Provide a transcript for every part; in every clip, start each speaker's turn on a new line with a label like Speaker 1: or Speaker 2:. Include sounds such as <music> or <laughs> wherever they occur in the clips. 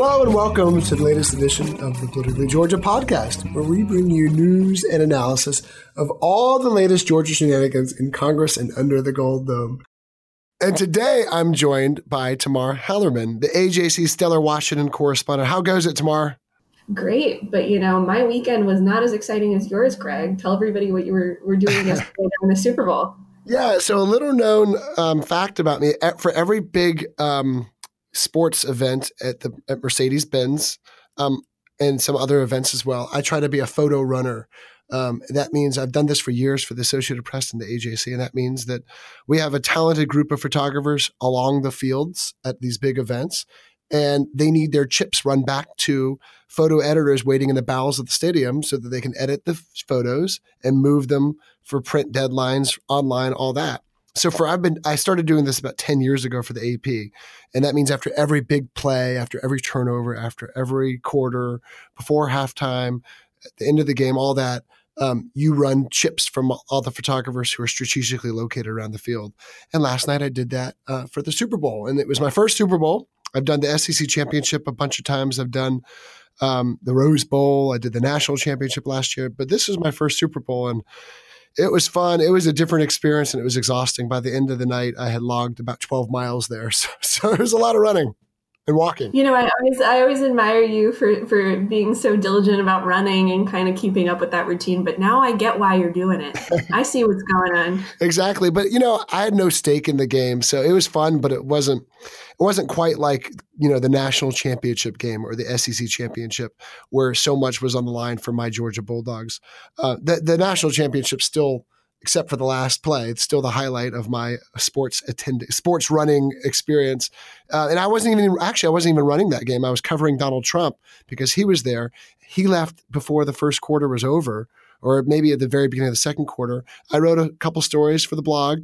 Speaker 1: Hello and welcome to the latest edition of the Politically Georgia podcast, where we bring you news and analysis of all the latest Georgia shenanigans in Congress and under the Gold Dome. And today I'm joined by Tamar Hallerman, the AJC Stellar Washington correspondent. How goes it, Tamar?
Speaker 2: Great, but you know, my weekend was not as exciting as yours, Greg. Tell everybody what you were, were doing yesterday <laughs> during the Super Bowl.
Speaker 1: Yeah, so a little known um, fact about me for every big um, sports event at the at Mercedes Benz um, and some other events as well. I try to be a photo runner. Um, that means I've done this for years for the Associated Press and the AJC, and that means that we have a talented group of photographers along the fields at these big events, and they need their chips run back to photo editors waiting in the bowels of the stadium so that they can edit the photos and move them for print deadlines online, all that so for I've been I started doing this about 10 years ago for the AP. And that means after every big play, after every turnover, after every quarter, before halftime, at the end of the game, all that, um, you run chips from all the photographers who are strategically located around the field. And last night I did that uh, for the Super Bowl. And it was my first Super Bowl. I've done the SEC championship a bunch of times. I've done um, the Rose Bowl. I did the national championship last year, but this is my first Super Bowl. And it was fun. It was a different experience and it was exhausting. By the end of the night, I had logged about 12 miles there. <laughs> So, so it was a lot of running and walking.
Speaker 2: You know, I always I always admire you for for being so diligent about running and kind of keeping up with that routine. But now I get why you're doing it. <laughs> I see what's going on.
Speaker 1: Exactly. But you know, I had no stake in the game, so it was fun, but it wasn't it wasn't quite like you know the national championship game or the SEC championship where so much was on the line for my Georgia Bulldogs. Uh, the the national championship still except for the last play. It's still the highlight of my sports attend sports running experience. Uh, and I wasn't even actually I wasn't even running that game. I was covering Donald Trump because he was there. He left before the first quarter was over, or maybe at the very beginning of the second quarter. I wrote a couple stories for the blog.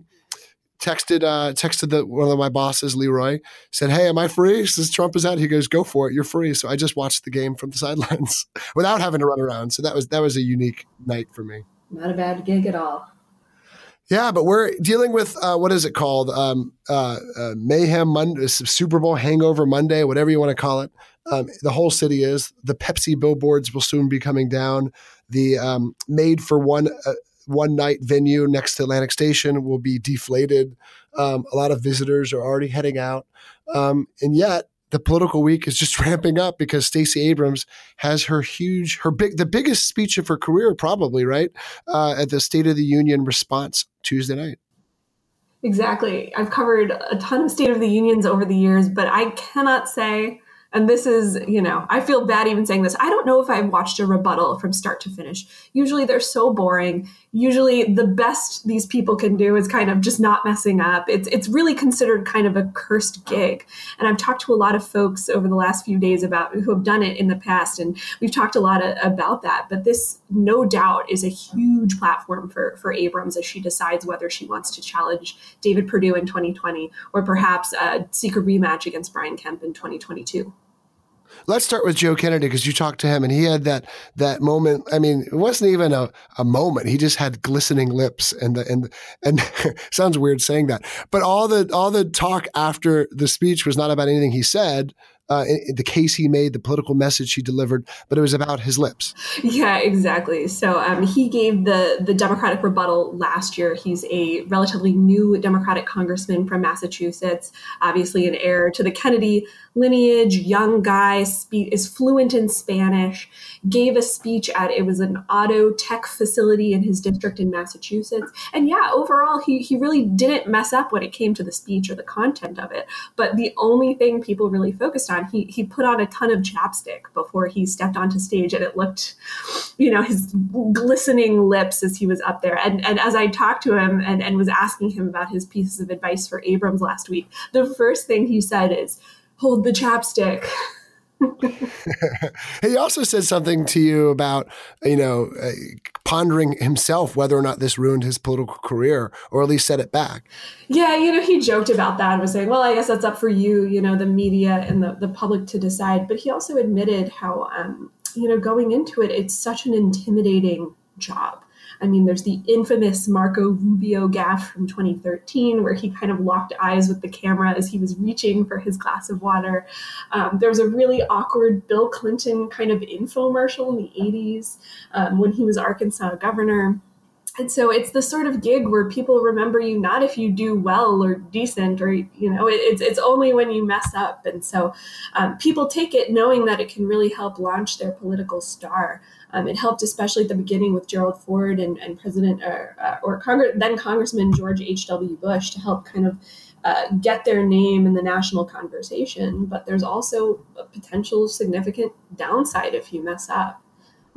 Speaker 1: Texted uh, texted the, one of my bosses, Leroy, said, "Hey, am I free?" Since Trump is out. He goes, "Go for it. You're free." So I just watched the game from the <laughs> sidelines without having to run around. So that was that was a unique night for me.
Speaker 2: Not a bad gig at all.
Speaker 1: Yeah, but we're dealing with uh, what is it called? Um, uh, uh, Mayhem Monday, Super Bowl Hangover Monday, whatever you want to call it. Um, the whole city is. The Pepsi billboards will soon be coming down. The um, made for one uh, one night venue next to Atlantic Station will be deflated. Um, a lot of visitors are already heading out, um, and yet the political week is just <laughs> ramping up because Stacey Abrams has her huge, her big, the biggest speech of her career, probably right uh, at the State of the Union response Tuesday night.
Speaker 2: Exactly. I've covered a ton of State of the Unions over the years, but I cannot say and this is, you know, I feel bad even saying this. I don't know if I've watched a rebuttal from start to finish. Usually they're so boring. Usually the best these people can do is kind of just not messing up. It's it's really considered kind of a cursed gig. And I've talked to a lot of folks over the last few days about who have done it in the past and we've talked a lot of, about that. But this no doubt is a huge platform for for Abrams as she decides whether she wants to challenge David Perdue in 2020 or perhaps seek a rematch against Brian Kemp in 2022.
Speaker 1: Let's start with Joe Kennedy because you talked to him and he had that that moment. I mean, it wasn't even a, a moment. He just had glistening lips and the and and <laughs> sounds weird saying that, but all the all the talk after the speech was not about anything he said. Uh, the case he made, the political message he delivered, but it was about his lips.
Speaker 2: Yeah, exactly. So um, he gave the the Democratic rebuttal last year. He's a relatively new Democratic congressman from Massachusetts, obviously an heir to the Kennedy lineage, young guy, spe- is fluent in Spanish, gave a speech at it was an auto tech facility in his district in Massachusetts. And yeah, overall, he, he really didn't mess up when it came to the speech or the content of it. But the only thing people really focused on, he, he put on a ton of chapstick before he stepped onto stage, and it looked, you know, his glistening lips as he was up there. And, and as I talked to him and, and was asking him about his pieces of advice for Abrams last week, the first thing he said is, hold the chapstick. <laughs>
Speaker 1: he also said something to you about, you know, uh, pondering himself whether or not this ruined his political career, or at least set it back.
Speaker 2: Yeah, you know, he joked about that and was saying, well, I guess that's up for you, you know, the media and the, the public to decide. But he also admitted how, um, you know, going into it, it's such an intimidating job. I mean, there's the infamous Marco Rubio gaffe from 2013, where he kind of locked eyes with the camera as he was reaching for his glass of water. Um, there was a really awkward Bill Clinton kind of infomercial in the 80s um, when he was Arkansas governor. And so it's the sort of gig where people remember you not if you do well or decent or you know it's it's only when you mess up. And so um, people take it knowing that it can really help launch their political star. Um, it helped, especially at the beginning, with Gerald Ford and, and President or, uh, or Congress, then Congressman George H.W. Bush to help kind of uh, get their name in the national conversation. But there's also a potential significant downside if you mess up.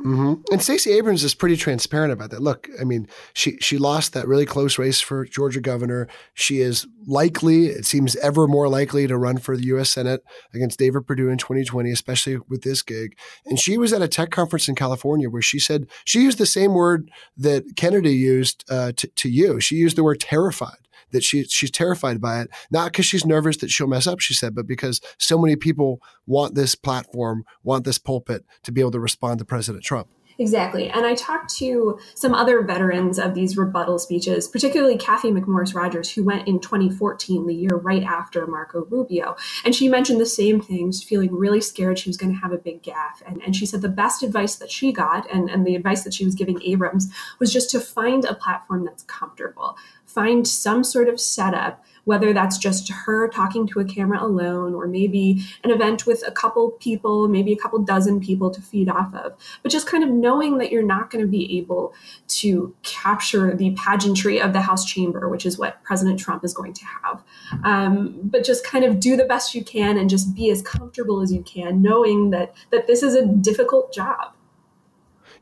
Speaker 1: Mm-hmm. And Stacey Abrams is pretty transparent about that. Look, I mean, she she lost that really close race for Georgia governor. She is likely, it seems ever more likely to run for the U.S. Senate against David Perdue in 2020, especially with this gig. And she was at a tech conference in California where she said she used the same word that Kennedy used uh, to, to you. She used the word terrified that she she's terrified by it, not because she's nervous that she'll mess up, she said, but because so many people want this platform, want this pulpit to be able to respond to President Trump.
Speaker 2: Exactly. And I talked to some other veterans of these rebuttal speeches, particularly Cathy McMorris Rodgers, who went in 2014, the year right after Marco Rubio. And she mentioned the same things, feeling really scared she was going to have a big gaffe. And, and she said the best advice that she got, and, and the advice that she was giving Abrams, was just to find a platform that's comfortable, find some sort of setup whether that's just her talking to a camera alone or maybe an event with a couple people, maybe a couple dozen people to feed off of. But just kind of knowing that you're not going to be able to capture the pageantry of the House chamber, which is what President Trump is going to have. Um, but just kind of do the best you can and just be as comfortable as you can, knowing that that this is a difficult job.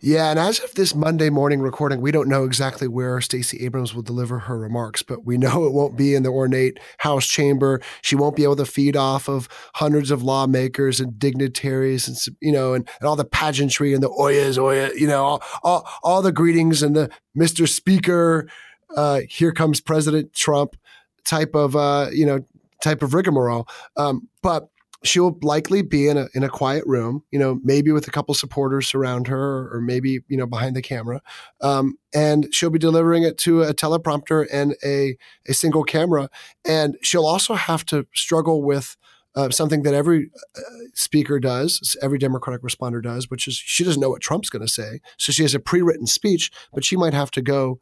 Speaker 1: Yeah, and as of this Monday morning recording, we don't know exactly where Stacey Abrams will deliver her remarks, but we know <laughs> it won't be in the ornate House chamber. She won't be able to feed off of hundreds of lawmakers and dignitaries and you know and, and all the pageantry and the oyas oya, you know, all, all, all the greetings and the Mr. Speaker, uh, here comes President Trump type of uh, you know type of rigmarole. Um, but she'll likely be in a in a quiet room, you know, maybe with a couple supporters around her, or maybe you know behind the camera, um, and she'll be delivering it to a teleprompter and a a single camera, and she'll also have to struggle with. Uh, something that every uh, speaker does, every Democratic responder does, which is she doesn't know what Trump's going to say. So she has a pre written speech, but she might have to go,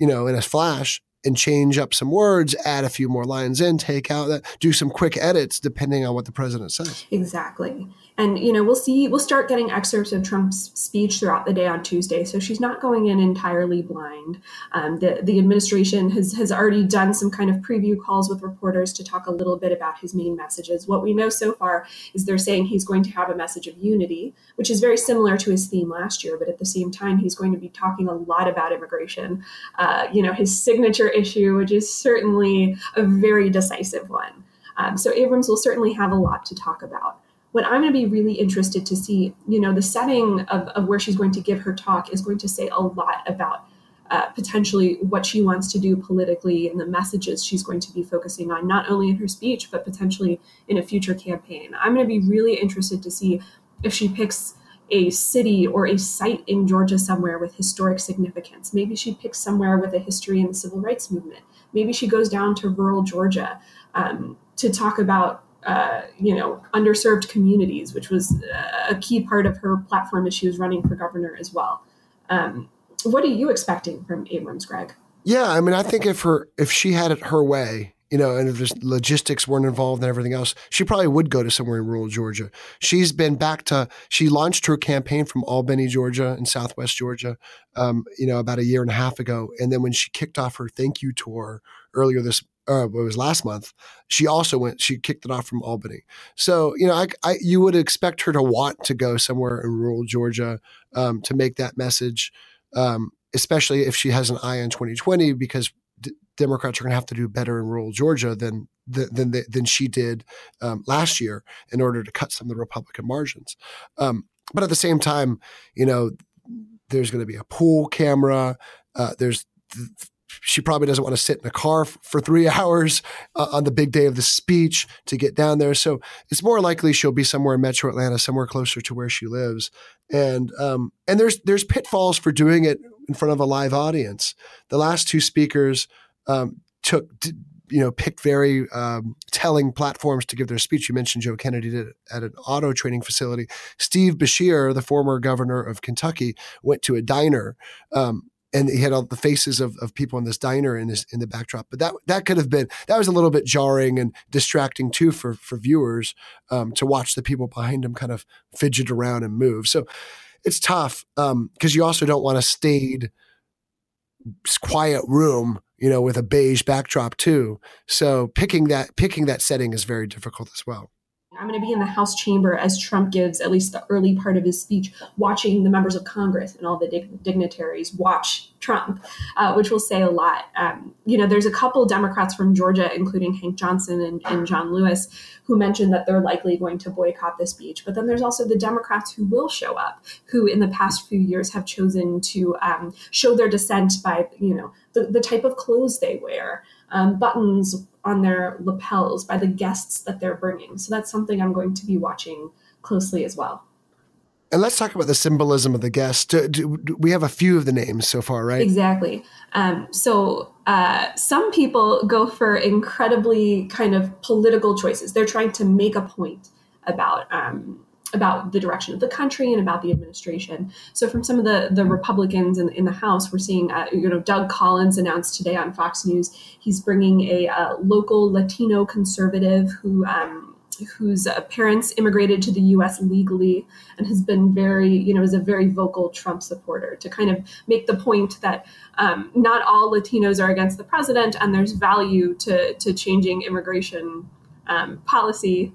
Speaker 1: you know, in a flash and change up some words, add a few more lines in, take out that, do some quick edits depending on what the president says.
Speaker 2: Exactly. And you know, we'll see we'll start getting excerpts of Trump's speech throughout the day on Tuesday. So she's not going in entirely blind. Um, the the administration has has already done some kind of preview calls with reporters to talk a little bit about his main messages. What we know so far is they're saying he's going to have a message of unity, which is very similar to his theme last year. But at the same time, he's going to be talking a lot about immigration. Uh, you know, his signature issue, which is certainly a very decisive one. Um, so Abrams will certainly have a lot to talk about what I'm going to be really interested to see, you know, the setting of, of where she's going to give her talk is going to say a lot about uh, potentially what she wants to do politically and the messages she's going to be focusing on, not only in her speech, but potentially in a future campaign. I'm going to be really interested to see if she picks a city or a site in Georgia somewhere with historic significance. Maybe she picks somewhere with a history in the civil rights movement. Maybe she goes down to rural Georgia um, to talk about uh, you know, underserved communities, which was a key part of her platform as she was running for governor as well. Um, what are you expecting from Abrams, Greg?
Speaker 1: Yeah, I mean, I think if her if she had it her way, you know, and if there's logistics weren't involved and everything else, she probably would go to somewhere in rural Georgia. She's been back to, she launched her campaign from Albany, Georgia, in Southwest Georgia, um, you know, about a year and a half ago. And then when she kicked off her thank you tour earlier this, uh, it was last month, she also went, she kicked it off from Albany. So, you know, I, I you would expect her to want to go somewhere in rural Georgia um, to make that message. Um, especially if she has an eye on 2020, because Democrats are going to have to do better in rural Georgia than than than than she did um, last year in order to cut some of the Republican margins. Um, but at the same time, you know, there's going to be a pool camera. Uh, there's she probably doesn't want to sit in a car f- for three <laughs> hours uh, on the big day of the speech to get down there. So it's more likely she'll be somewhere in Metro Atlanta, somewhere closer to where she lives. And um, and there's there's pitfalls for doing it in front of a live audience. The last two speakers um, took you know picked very um, telling platforms to give their speech. You mentioned Joe Kennedy did at an auto training facility. Steve Beshear, the former governor of Kentucky, went to a diner. And he had all the faces of, of people in this diner in in the backdrop. But that that could have been that was a little bit jarring and distracting too for for viewers um, to watch the people behind him kind of fidget around and move. So it's tough because um, you also don't want a staid, quiet room you know, with a beige backdrop too. So picking that picking that setting is very difficult as well.
Speaker 2: I'm going to be in the House chamber as Trump gives at least the early part of his speech, watching the members of Congress and all the dig- dignitaries watch Trump, uh, which will say a lot. Um, you know, there's a couple Democrats from Georgia, including Hank Johnson and, and John Lewis, who mentioned that they're likely going to boycott the speech. But then there's also the Democrats who will show up, who in the past few years have chosen to um, show their dissent by, you know, the, the type of clothes they wear, um, buttons on their lapels by the guests that they're bringing. So that's something I'm going to be watching closely as well.
Speaker 1: And let's talk about the symbolism of the guests. Do, do, do we have a few of the names so far, right?
Speaker 2: Exactly. Um, so uh, some people go for incredibly kind of political choices. They're trying to make a point about um, about the direction of the country and about the administration. So, from some of the the Republicans in, in the House, we're seeing, uh, you know, Doug Collins announced today on Fox News he's bringing a uh, local Latino conservative who. Um, whose uh, parents immigrated to the U.S. legally and has been very, you know, is a very vocal Trump supporter to kind of make the point that um, not all Latinos are against the president and there's value to to changing immigration um, policy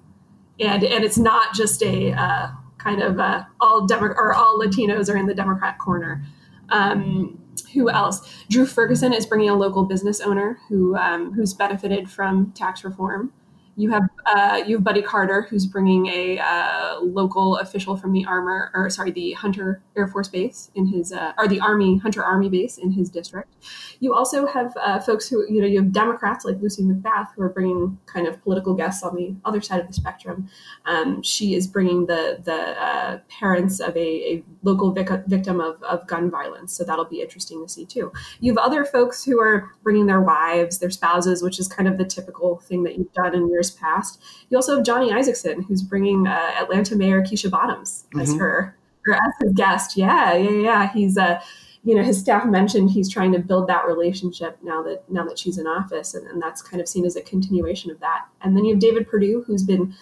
Speaker 2: and and it's not just a uh, kind of uh, all Demo- or all Latinos are in the Democrat corner. Um, who else? Drew Ferguson is bringing a local business owner who um, who's benefited from tax reform. You have uh, you have Buddy Carter, who's bringing a uh, local official from the armor, or sorry, the Hunter Air Force Base in his, uh, or the Army Hunter Army Base in his district. You also have uh, folks who, you know, you have Democrats like Lucy McBath who are bringing kind of political guests on the other side of the spectrum. Um, she is bringing the the uh, parents of a, a local vic- victim of, of gun violence, so that'll be interesting to see too. You have other folks who are bringing their wives, their spouses, which is kind of the typical thing that you've done in your years past. You also have Johnny Isakson, who's bringing uh, Atlanta Mayor Keisha Bottoms as mm-hmm. her or as his guest. Yeah, yeah, yeah. He's uh, you know, his staff mentioned he's trying to build that relationship now that now that she's in office, and, and that's kind of seen as a continuation of that. And then you have David Perdue, who's been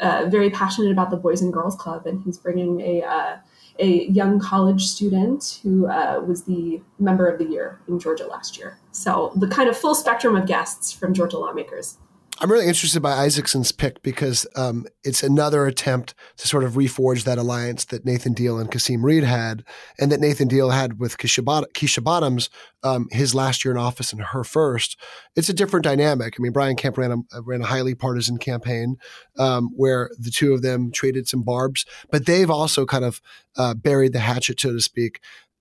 Speaker 2: uh, very passionate about the Boys and Girls Club, and he's bringing a uh, a young college student who uh, was the member of the year in Georgia last year. So the kind of full spectrum of guests from Georgia lawmakers.
Speaker 1: I'm really interested by Isakson's pick because um, it's another attempt to sort of reforge that alliance that Nathan Deal and Kasim Reed had, and that Nathan Deal had with Keisha, Keisha Bottoms um, his last year in office and her first. It's a different dynamic. I mean, Brian Kemp ran a, ran a highly partisan campaign um, where the two of them traded some barbs, but they've also kind of uh, buried the hatchet, so to speak.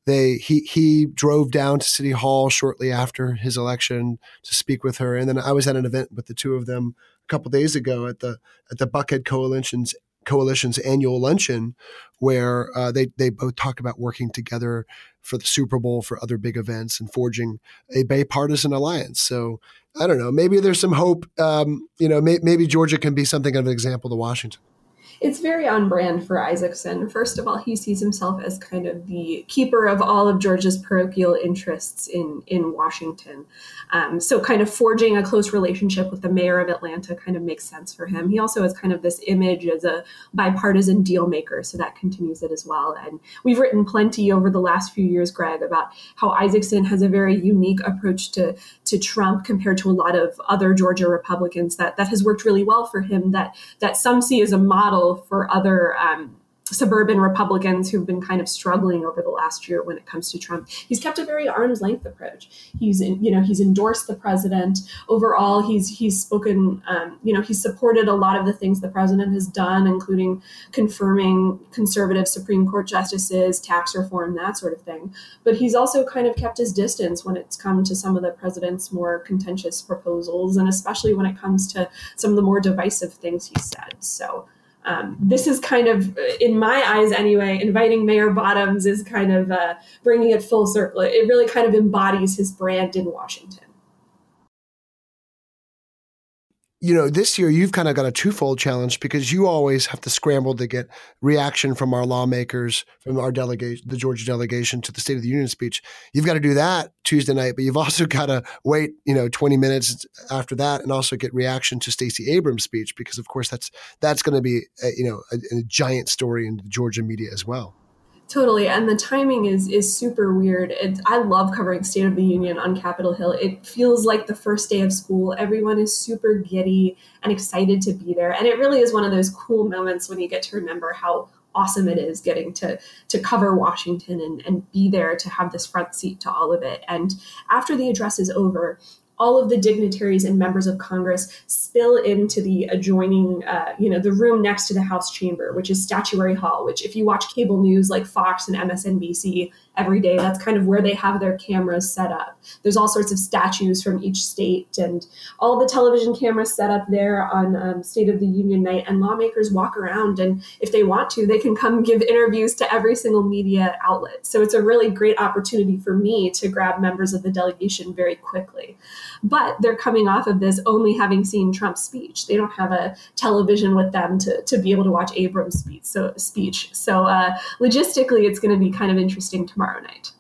Speaker 1: They he he drove down to City Hall shortly after his election to speak with her, and then I was at an event with the two of them a couple days ago at the at the Buckhead Coalition's coalition's annual luncheon, where uh, they they both talk about working together for the Super Bowl, for other big events, and forging a bipartisan alliance. So I don't know. Maybe there's some hope. Um, you know, may, maybe Georgia can be something of an example to Washington
Speaker 2: it's very on brand for Isakson. First of all, he sees himself as kind of the keeper of all of Georgia's parochial interests in in Washington. Um, so, kind of forging a close relationship with the mayor of Atlanta kind of makes sense for him. He also has kind of this image as a bipartisan deal maker, so that continues it as well. And we've written plenty over the last few years, Greg, about how Isakson has a very unique approach to to Trump compared to a lot of other Georgia Republicans that that has worked really well for him. That that some see as a model for other um, suburban Republicans who've been kind of struggling over the last year when it comes to Trump. He's kept a very arm's length approach. He's in, you know he's endorsed the president overall. He's he's spoken um, you know he's supported a lot of the things the president has done, including confirming conservative Supreme Court justices, tax reform, that sort of thing. But he's also kind of kept his distance when it's come to some of the president's more contentious proposals, and especially when it comes to some of the more divisive things he said. So um, this is kind of, in my eyes anyway, inviting Mayor Bottoms is kind of uh, bringing it full circle. It really kind of embodies his brand in Washington.
Speaker 1: You know, this year you've kind of got a twofold challenge because you always have to scramble to get reaction from our lawmakers, from our delegation, the Georgia delegation to the State of the Union speech. You've got to do that Tuesday night, but you've <laughs> also got to wait, you know, 20 minutes after that and also get reaction to Stacey Abrams' speech because, of course, that's that's going to be, a, you know, a, a giant story in the Georgia media as well.
Speaker 2: Totally, and the timing is is super weird. It, I love covering State of the Union on Capitol Hill. It feels like the first day of school. Everyone is super giddy and excited to be there, and it really is one of those cool moments when you get to remember how awesome it is getting to to cover Washington and, and be there to have this front seat to all of it. And after the address is over, all of the dignitaries and members of Congress spill into the adjoining, uh, you know, the room next to the House chamber, which is Statuary Hall, which if you watch cable news like Fox and MSNBC, every day. That's kind of where they have their cameras set up. There's all sorts of statues from each state and all the television cameras set up there on um, State of the Union night. And lawmakers walk around, and if they want to, they can come <laughs> give interviews to every single media outlet. So it's a really great opportunity for me to grab members of the delegation very quickly. But they're coming off of this only having seen Trump's speech. They don't have a television with them to, to be able to watch Abrams' speech. So, speech. so uh, logistically, it's going to be kind of interesting tomorrow tomorrow night.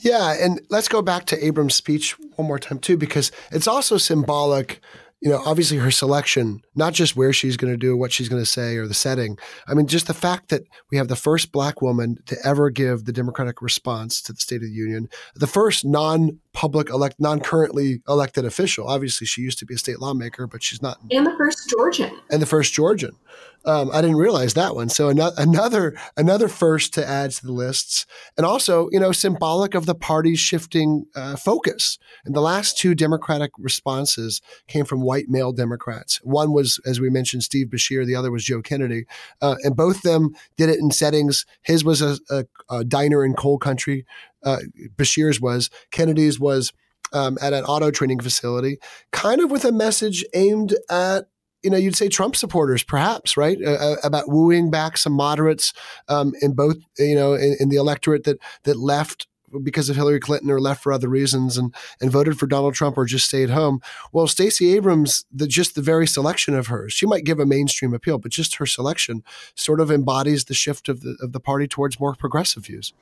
Speaker 1: Yeah, and let's go back to Abrams' speech one more time too, because it's also symbolic. You know, obviously her selection, not just where she's going to do, what she's going to say, or the setting. I mean, just the fact that we have the first black woman to ever give the Democratic response to the State of the Union, the first non-public elect, non-currently elected official. Obviously, she used to be a state lawmaker, but she's not.
Speaker 2: And the first Georgian.
Speaker 1: And the first Georgian. Um, I didn't realize that one. So another another first to add to the lists, and also you know symbolic of the party's shifting uh, focus. And the last two Democratic responses came from white male Democrats. One was, as we mentioned, Steve Beshear. The other was Joe Kennedy, uh, and both them did it in settings. His was a, a, a diner in coal country. Uh, Beshear's was Kennedy's was. Um, at an auto training facility, kind of with a message aimed at you know, you'd say Trump supporters, perhaps, right, uh, uh, about wooing back some moderates um, in both, you know, in, in, the electorate that that left because of Hillary Clinton or left for other reasons and and voted for Donald Trump or just stayed home. Well, Stacey Abrams, the just the very selection of hers, she might give a mainstream appeal, but just her selection sort of embodies the shift of the of the party towards more progressive views.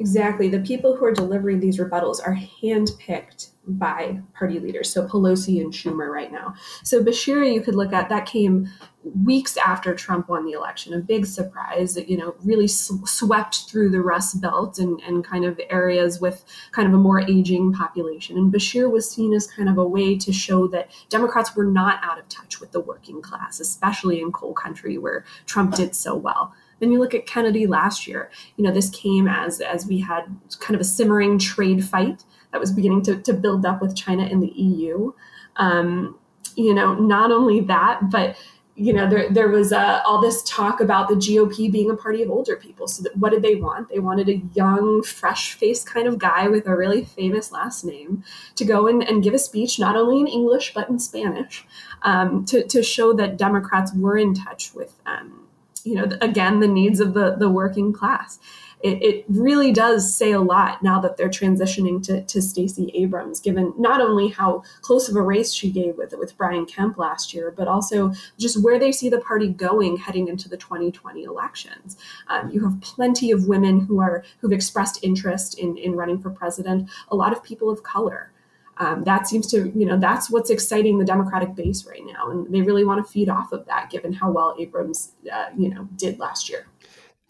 Speaker 2: Exactly. The people who are delivering these rebuttals are handpicked by party leaders. So Pelosi and Schumer right now. So Beshear, you could look at that came weeks after Trump won the election. A big surprise that, you know, really sw- swept through the Rust Belt and, and kind of areas with kind of a more aging population. And Beshear was seen as kind of a way to show that Democrats were not out of touch with the working class, especially in coal country where Trump did so well. Then you look at Kennedy last year. You know, this came as as we had kind of a simmering trade fight that was beginning to, to build up with China and the EU. Um, you know, not only that, but you know, there there was uh, all this talk about the GOP being a party of older people. So, that, what did they want? They wanted a young, fresh-faced kind of guy with a really famous last name to go in and give a speech, not only in English but in Spanish, um, to to show that Democrats were in touch with um, you know again the needs of the the working class it, it really does say a lot now that they're transitioning to, to Stacey Abrams, given not only how close of a race she gave with with Brian Kemp last year, but also just where they see the party going heading into the 2020 elections. Um, you have plenty of women who are who've expressed interest in, in running for president, a lot of people of color. Um, that seems to, you know, that's what's exciting the Democratic base right now, and they really want to feed off of that, given how well Abrams, uh, you know, did last year.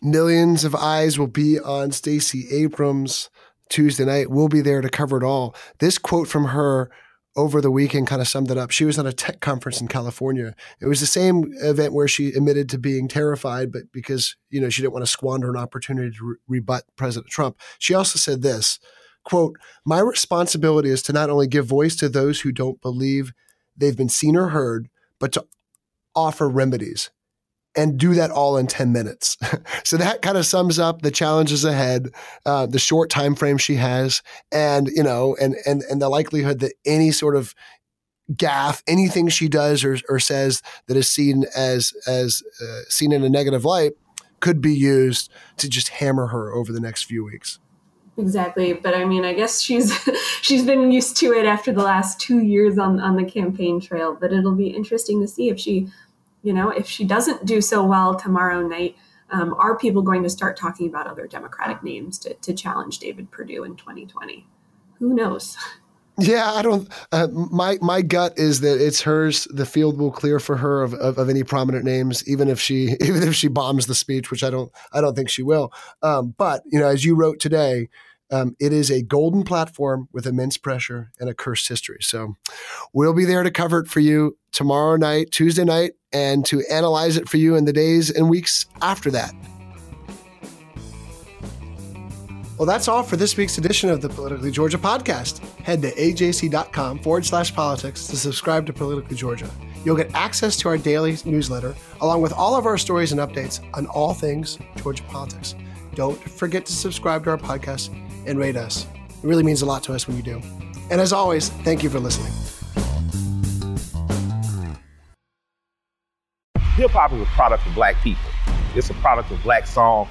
Speaker 1: Millions of eyes will be on Stacey Abrams Tuesday night. We'll be there to cover it all. This quote from her over the weekend kind of summed it up. She was at a tech conference in California. It was the same event where she admitted to being terrified, but because you know she didn't want to squander an opportunity to re- rebut President Trump, she also said this quote, My responsibility is to not only give voice to those who don't believe they've been seen or heard, but to offer remedies and do that all in 10 minutes. <laughs> so that kind of sums up the challenges ahead, uh, the short time frame she has, and you know, and and and the likelihood that any sort of gaffe, anything she does or, or says that is seen as as uh, seen in a negative light, could be used to just hammer her over the next few weeks.
Speaker 2: Exactly, but I mean, I guess she's <laughs> she's been used to it after the last two years on on the campaign trail. But it'll be interesting to see if she, you know, if she doesn't do so well tomorrow night. Um, are people going to start talking about other Democratic names to, to challenge David Perdue in 2020? Who knows? <laughs>
Speaker 1: Yeah, I don't. Uh, my my gut is that it's hers. The field will clear for her of, of, of, any prominent names, even if she <laughs> even if she bombs the speech, which I don't I don't think she will. Um, but you know, as you wrote today, um, it is a golden platform with immense pressure and a cursed history. So we'll be there to cover it for you tomorrow night, Tuesday night, and to analyze it for you in the days and weeks after that. Well, that's all for this week's edition of the Politically Georgia podcast. Head to ajc.com forward slash politics to subscribe to Politically Georgia. You'll get access to our daily newsletter, along with all of our stories and updates on all things Georgia politics. Don't forget to subscribe to our podcast and rate us. It really means a lot to us when you do. And as always, thank you for listening.
Speaker 3: Hip hop is a product of black people. It's a product of black song